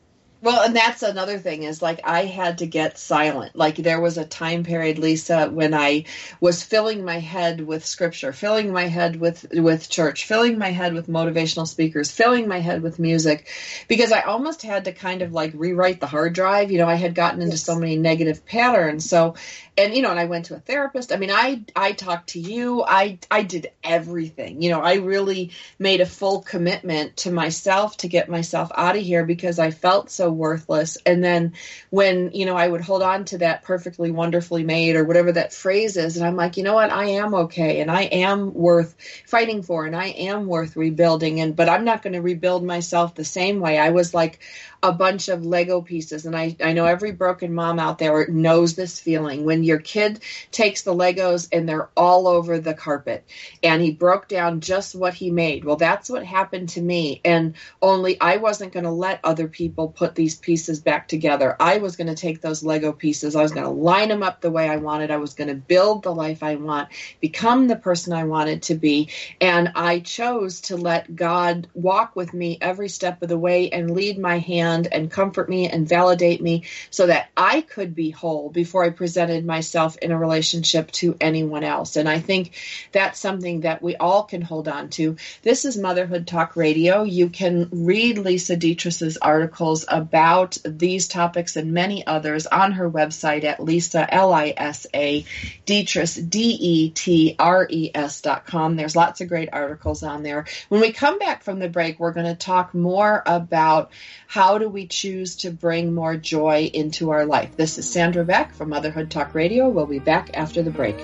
Well, and that's another thing is like I had to get silent. Like there was a time period, Lisa, when I was filling my head with scripture, filling my head with with church, filling my head with motivational speakers, filling my head with music, because I almost had to kind of like rewrite the hard drive. You know, I had gotten into yes. so many negative patterns. So and you know and i went to a therapist i mean i i talked to you i i did everything you know i really made a full commitment to myself to get myself out of here because i felt so worthless. And then when you know i would hold on to that perfectly wonderfully made or whatever that phrase is and i'm like you know what? I am okay and i am worth fighting for and i am worth rebuilding and but i'm not going to rebuild myself the same way. I was like a bunch of Lego pieces. And I, I know every broken mom out there knows this feeling when your kid takes the Legos and they're all over the carpet and he broke down just what he made. Well, that's what happened to me. And only I wasn't going to let other people put these pieces back together. I was going to take those Lego pieces, I was going to line them up the way I wanted. I was going to build the life I want, become the person I wanted to be. And I chose to let God walk with me every step of the way and lead my hand and comfort me and validate me so that I could be whole before I presented myself in a relationship to anyone else. And I think that's something that we all can hold on to. This is Motherhood Talk Radio. You can read Lisa Detres's articles about these topics and many others on her website at Lisa, L-I-S-A, Detres, D-E-T-R-E-S dot com. There's lots of great articles on there. When we come back from the break, we're going to talk more about how do we choose to bring more joy into our life? This is Sandra Beck from Motherhood Talk Radio. We'll be back after the break.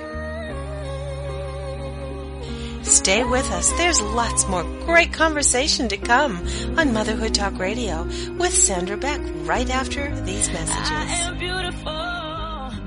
Stay with us. There's lots more great conversation to come on Motherhood Talk Radio with Sandra Beck right after these messages.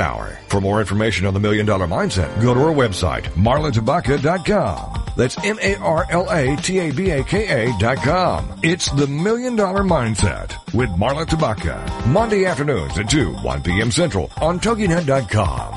power. For more information on the Million Dollar Mindset, go to our website, marlatabaka.com. That's M-A-R-L-A-T-A-B-A-K-A dot com. It's the Million Dollar Mindset with Marla Tabaka. Monday afternoons at 2, 1 p.m. Central on TogiNet.com.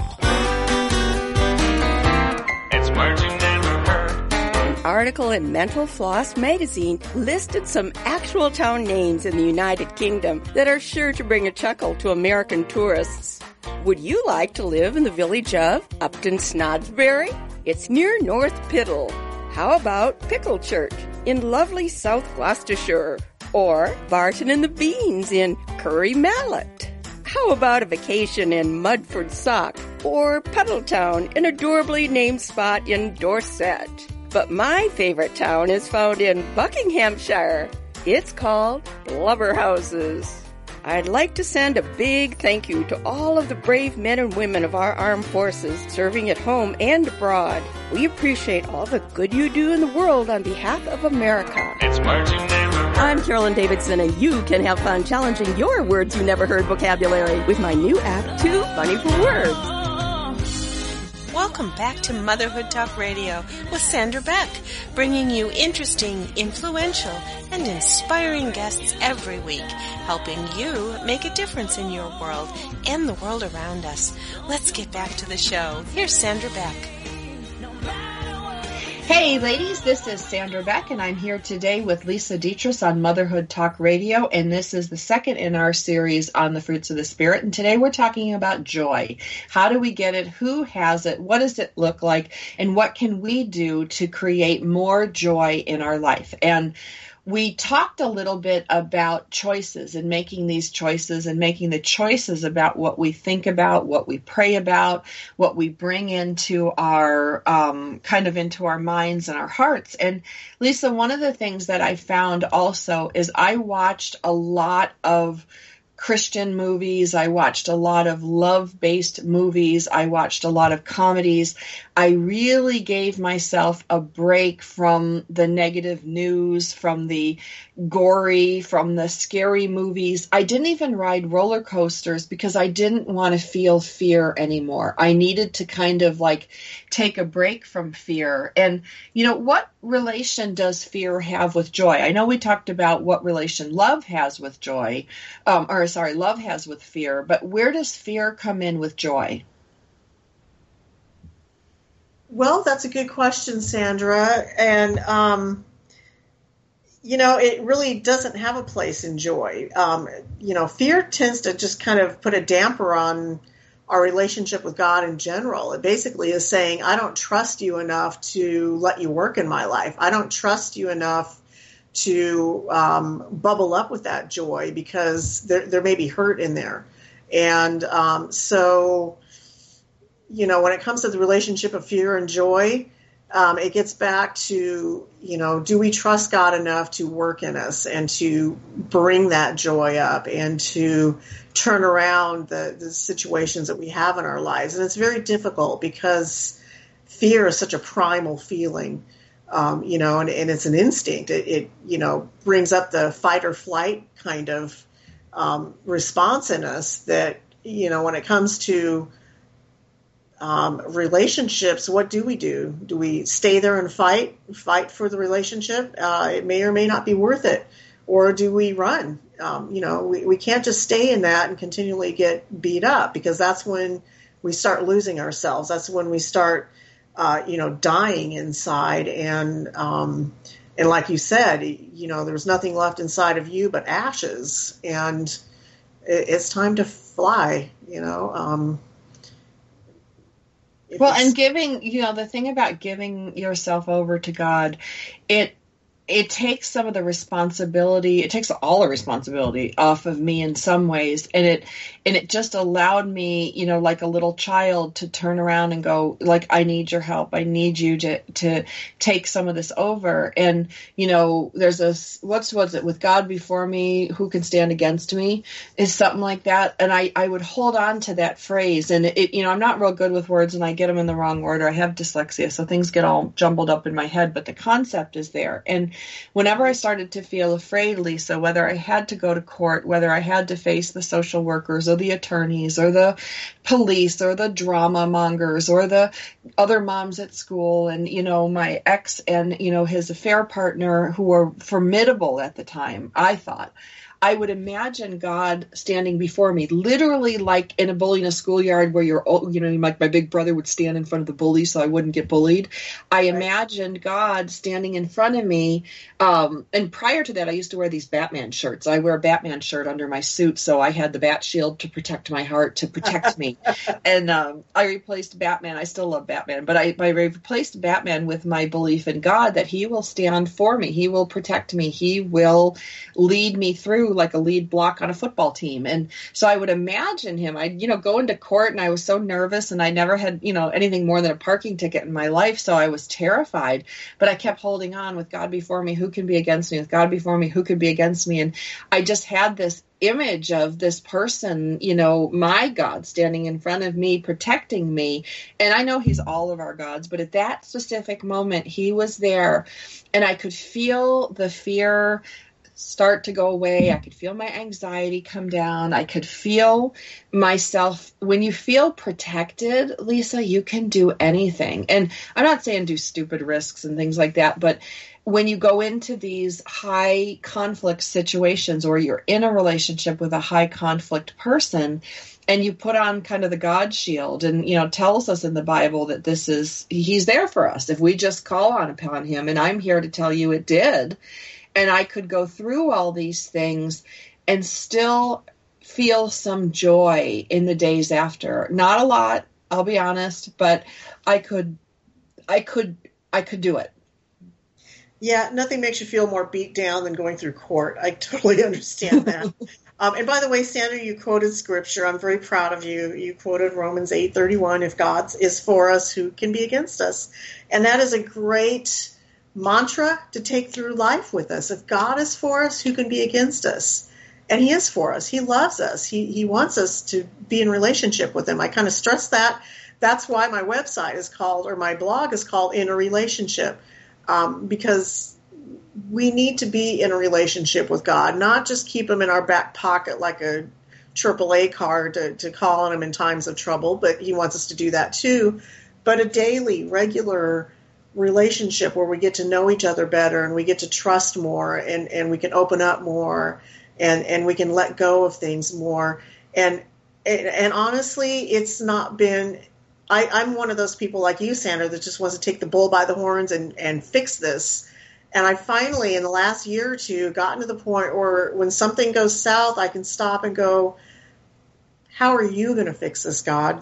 It's words you never heard. An article in Mental Floss magazine listed some actual town names in the United Kingdom that are sure to bring a chuckle to American tourists. Would you like to live in the village of Upton Snodsbury? It's near North Piddle. How about Pickle Church in lovely South Gloucestershire? Or Barton and the Beans in Curry Mallet? How about a vacation in Mudford Sock or Puddletown, an adorably named spot in Dorset? But my favorite town is found in Buckinghamshire. It's called Blubberhouses. I'd like to send a big thank you to all of the brave men and women of our armed forces serving at home and abroad. We appreciate all the good you do in the world on behalf of America. It's words you never heard. I'm Carolyn Davidson, and you can have fun challenging your words you never heard vocabulary with my new app, Too Funny for Words. Welcome back to Motherhood Talk Radio with Sandra Beck, bringing you interesting, influential, and inspiring guests every week, helping you make a difference in your world and the world around us. Let's get back to the show. Here's Sandra Beck. Hey, ladies, this is Sandra Beck, and I'm here today with Lisa Detres on Motherhood Talk Radio, and this is the second in our series on the fruits of the Spirit. And today we're talking about joy. How do we get it? Who has it? What does it look like? And what can we do to create more joy in our life? And we talked a little bit about choices and making these choices and making the choices about what we think about, what we pray about, what we bring into our um, kind of into our minds and our hearts. And Lisa, one of the things that I found also is I watched a lot of Christian movies. I watched a lot of love based movies. I watched a lot of comedies. I really gave myself a break from the negative news, from the gory, from the scary movies. I didn't even ride roller coasters because I didn't want to feel fear anymore. I needed to kind of like take a break from fear. And, you know, what relation does fear have with joy? I know we talked about what relation love has with joy, um, or sorry, love has with fear, but where does fear come in with joy? Well, that's a good question, Sandra. And, um, you know, it really doesn't have a place in joy. Um, you know, fear tends to just kind of put a damper on our relationship with God in general. It basically is saying, I don't trust you enough to let you work in my life. I don't trust you enough to um, bubble up with that joy because there, there may be hurt in there. And um, so, you know, when it comes to the relationship of fear and joy, um, it gets back to, you know, do we trust God enough to work in us and to bring that joy up and to turn around the, the situations that we have in our lives? And it's very difficult because fear is such a primal feeling. Um, you know, and, and, it's an instinct. It, it, you know, brings up the fight or flight kind of um, response in us that, you know, when it comes to um, relationships, what do we do? Do we stay there and fight, fight for the relationship? Uh, it may or may not be worth it. Or do we run? Um, you know, we, we can't just stay in that and continually get beat up because that's when we start losing ourselves. That's when we start, uh, you know, dying inside. And, um, and like you said, you know, there's nothing left inside of you but ashes. And it, it's time to fly, you know. Well, and giving, you know, the thing about giving yourself over to God, it it takes some of the responsibility it takes all the responsibility off of me in some ways and it and it just allowed me you know like a little child to turn around and go like i need your help. I need you to to take some of this over. And you know there's a what's was it with god before me who can stand against me? is something like that. And i i would hold on to that phrase. And it you know i'm not real good with words and i get them in the wrong order. I have dyslexia so things get all jumbled up in my head but the concept is there. And whenever I started to feel afraid, Lisa, whether I had to go to court, whether I had to face the social workers or the attorneys or the police or the drama mongers or the other moms at school and, you know, my ex and, you know, his affair partner who were formidable at the time, I thought. I would imagine God standing before me, literally like in a bully in a schoolyard where you're, you know, like my big brother would stand in front of the bully so I wouldn't get bullied. I imagined God standing in front of me. Um, and prior to that, I used to wear these Batman shirts. I wear a Batman shirt under my suit, so I had the Bat Shield to protect my heart, to protect me. and um, I replaced Batman. I still love Batman, but I, I replaced Batman with my belief in God that He will stand for me, He will protect me, He will lead me through like a lead block on a football team. And so I would imagine him, I'd you know, go into court and I was so nervous and I never had, you know, anything more than a parking ticket in my life. So I was terrified, but I kept holding on with God before me. Who can be against me? With God before me, who could be against me? And I just had this image of this person, you know, my God standing in front of me, protecting me. And I know he's all of our gods, but at that specific moment, he was there and I could feel the fear start to go away. I could feel my anxiety come down. I could feel myself. When you feel protected, Lisa, you can do anything. And I'm not saying do stupid risks and things like that, but when you go into these high conflict situations or you're in a relationship with a high conflict person, and you put on kind of the God shield and you know tells us in the Bible that this is he's there for us if we just call on upon him and I'm here to tell you it did and I could go through all these things and still feel some joy in the days after. Not a lot, I'll be honest, but I could I could I could do it. Yeah, nothing makes you feel more beat down than going through court. I totally understand that. um, and by the way, Sandra, you quoted scripture. I'm very proud of you. You quoted Romans 8:31. If God is for us, who can be against us? And that is a great mantra to take through life with us. If God is for us, who can be against us? And He is for us. He loves us. He, he wants us to be in relationship with Him. I kind of stress that. That's why my website is called, or my blog is called In a Relationship, um, because we need to be in a relationship with God, not just keep Him in our back pocket like a AAA card to, to call on Him in times of trouble, but He wants us to do that too. But a daily, regular, relationship where we get to know each other better and we get to trust more and, and we can open up more and, and we can let go of things more. And, and honestly, it's not been, I, I'm one of those people like you, Sandra, that just wants to take the bull by the horns and, and fix this. And I finally, in the last year or two, gotten to the point where when something goes south, I can stop and go, how are you going to fix this, God?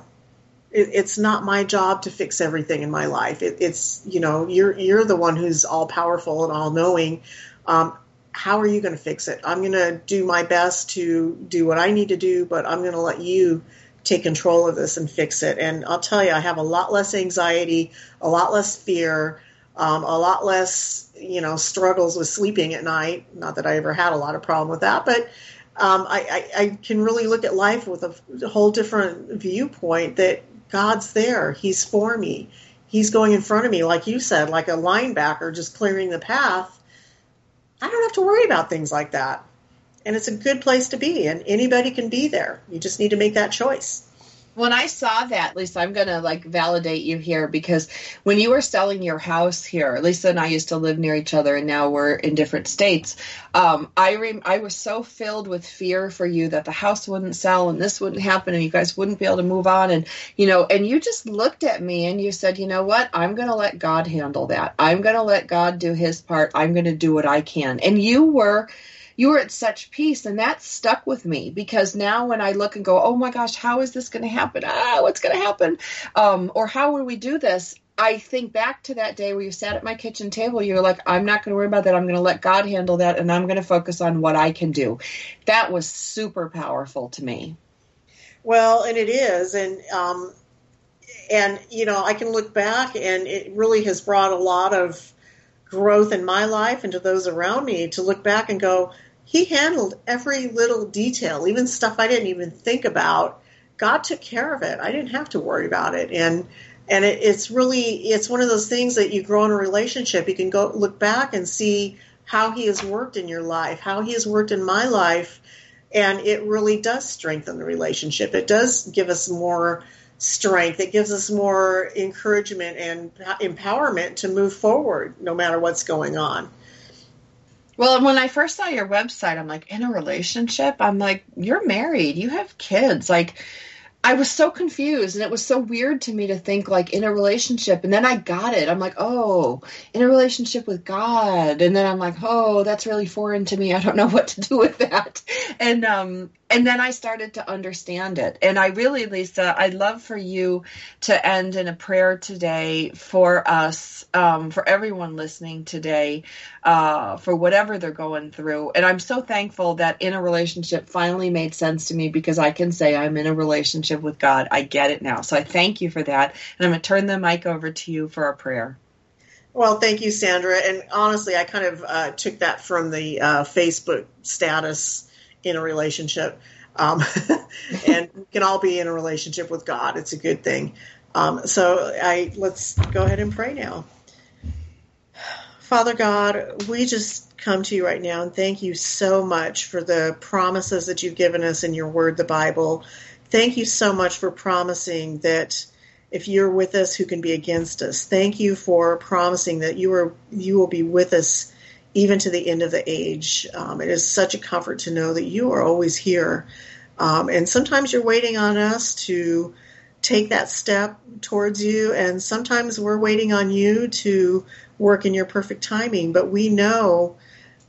It, it's not my job to fix everything in my life. It, it's you know you're you're the one who's all powerful and all knowing. Um, how are you going to fix it? I'm going to do my best to do what I need to do, but I'm going to let you take control of this and fix it. And I'll tell you, I have a lot less anxiety, a lot less fear, um, a lot less, you know, struggles with sleeping at night. Not that I ever had a lot of problem with that, but um, I, I, I, can really look at life with a whole different viewpoint that God's there. He's for me. He's going in front of me, like you said, like a linebacker just clearing the path. I don't have to worry about things like that. And it's a good place to be, and anybody can be there. You just need to make that choice when I saw that, Lisa, I'm going to like validate you here because when you were selling your house here, Lisa and I used to live near each other and now we're in different states. Um, I rem- I was so filled with fear for you that the house wouldn't sell and this wouldn't happen and you guys wouldn't be able to move on. And, you know, and you just looked at me and you said, you know what? I'm going to let God handle that. I'm going to let God do his part. I'm going to do what I can. And you were you were at such peace and that stuck with me because now when i look and go oh my gosh how is this going to happen ah what's going to happen um, or how will we do this I think back to that day where you sat at my kitchen table. You were like, I'm not going to worry about that. I'm going to let God handle that and I'm going to focus on what I can do. That was super powerful to me. Well, and it is. And, um, and, you know, I can look back and it really has brought a lot of growth in my life and to those around me to look back and go, he handled every little detail, even stuff I didn't even think about. God took care of it. I didn't have to worry about it. And, and it, it's really it's one of those things that you grow in a relationship you can go look back and see how he has worked in your life how he has worked in my life and it really does strengthen the relationship it does give us more strength it gives us more encouragement and empowerment to move forward no matter what's going on well, when I first saw your website, I'm like, in a relationship? I'm like, you're married, you have kids. Like, I was so confused and it was so weird to me to think like in a relationship and then I got it. I'm like, "Oh, in a relationship with God." And then I'm like, "Oh, that's really foreign to me. I don't know what to do with that." And um and then I started to understand it. And I really, Lisa, I'd love for you to end in a prayer today for us, um, for everyone listening today, uh, for whatever they're going through. And I'm so thankful that in a relationship finally made sense to me because I can say I'm in a relationship with God. I get it now. So I thank you for that. And I'm going to turn the mic over to you for a prayer. Well, thank you, Sandra. And honestly, I kind of uh, took that from the uh, Facebook status in a relationship. Um, and we can all be in a relationship with God. It's a good thing. Um, so I let's go ahead and pray now. Father God, we just come to you right now and thank you so much for the promises that you've given us in your word, the Bible. Thank you so much for promising that if you're with us, who can be against us? Thank you for promising that you are you will be with us even to the end of the age. Um, it is such a comfort to know that you are always here. Um, and sometimes you're waiting on us to take that step towards you, and sometimes we're waiting on you to work in your perfect timing. But we know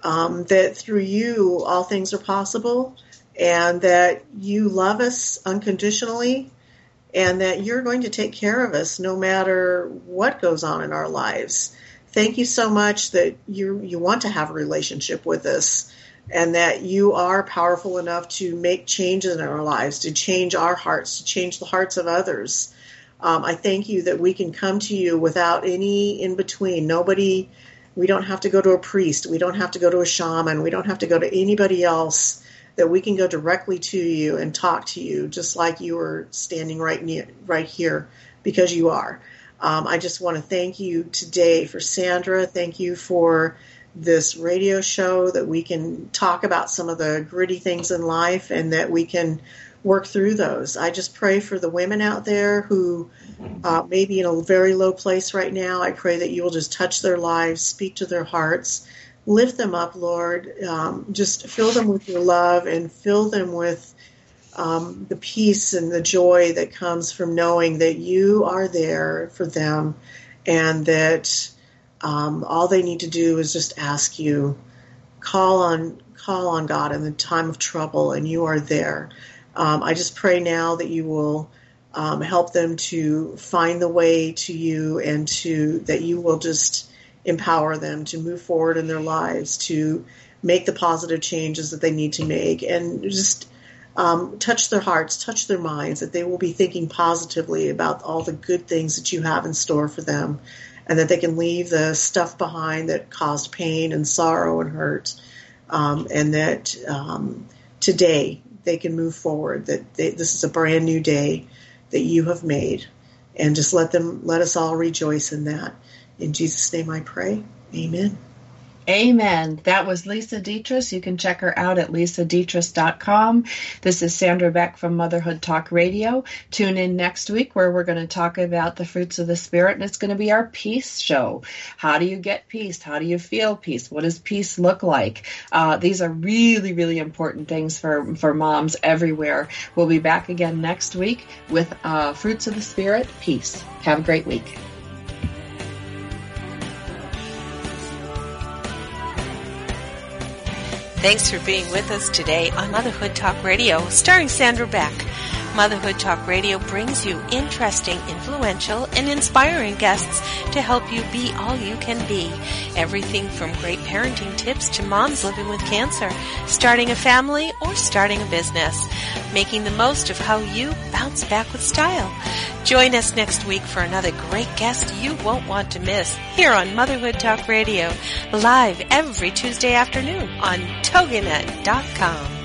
um, that through you, all things are possible, and that you love us unconditionally, and that you're going to take care of us no matter what goes on in our lives thank you so much that you you want to have a relationship with us and that you are powerful enough to make changes in our lives, to change our hearts, to change the hearts of others. Um, I thank you that we can come to you without any in between. Nobody, we don't have to go to a priest, we don't have to go to a shaman, we don't have to go to anybody else. That we can go directly to you and talk to you, just like you are standing right near, right here, because you are. Um, I just want to thank you today for Sandra. Thank you for this radio show that we can talk about some of the gritty things in life and that we can work through those. I just pray for the women out there who uh, may be in a very low place right now. I pray that you will just touch their lives, speak to their hearts, lift them up, Lord. Um, just fill them with your love and fill them with um, the peace and the joy that comes from knowing that you are there for them and that um, all they need to do is just ask you call on call on god in the time of trouble and you are there. Um, i just pray now that you will um, help them to find the way to you and to that you will just empower them to move forward in their lives to make the positive changes that they need to make and just um, touch their hearts, touch their minds, that they will be thinking positively about all the good things that you have in store for them, and that they can leave the stuff behind that caused pain and sorrow and hurt, um, and that um, today they can move forward. That they, this is a brand new day that you have made, and just let them, let us all rejoice in that. In Jesus' name, I pray. Amen. Amen. That was Lisa Detres. You can check her out at lisadetres.com. This is Sandra Beck from Motherhood Talk Radio. Tune in next week where we're going to talk about the fruits of the Spirit, and it's going to be our peace show. How do you get peace? How do you feel peace? What does peace look like? Uh, these are really, really important things for, for moms everywhere. We'll be back again next week with uh, Fruits of the Spirit, Peace. Have a great week. Thanks for being with us today on Motherhood Talk Radio, starring Sandra Beck. Motherhood Talk Radio brings you interesting, influential, and inspiring guests to help you be all you can be. Everything from great parenting tips to moms living with cancer, starting a family, or starting a business. Making the most of how you bounce back with style. Join us next week for another great guest you won't want to miss here on Motherhood Talk Radio, live every Tuesday afternoon on TogiNet.com.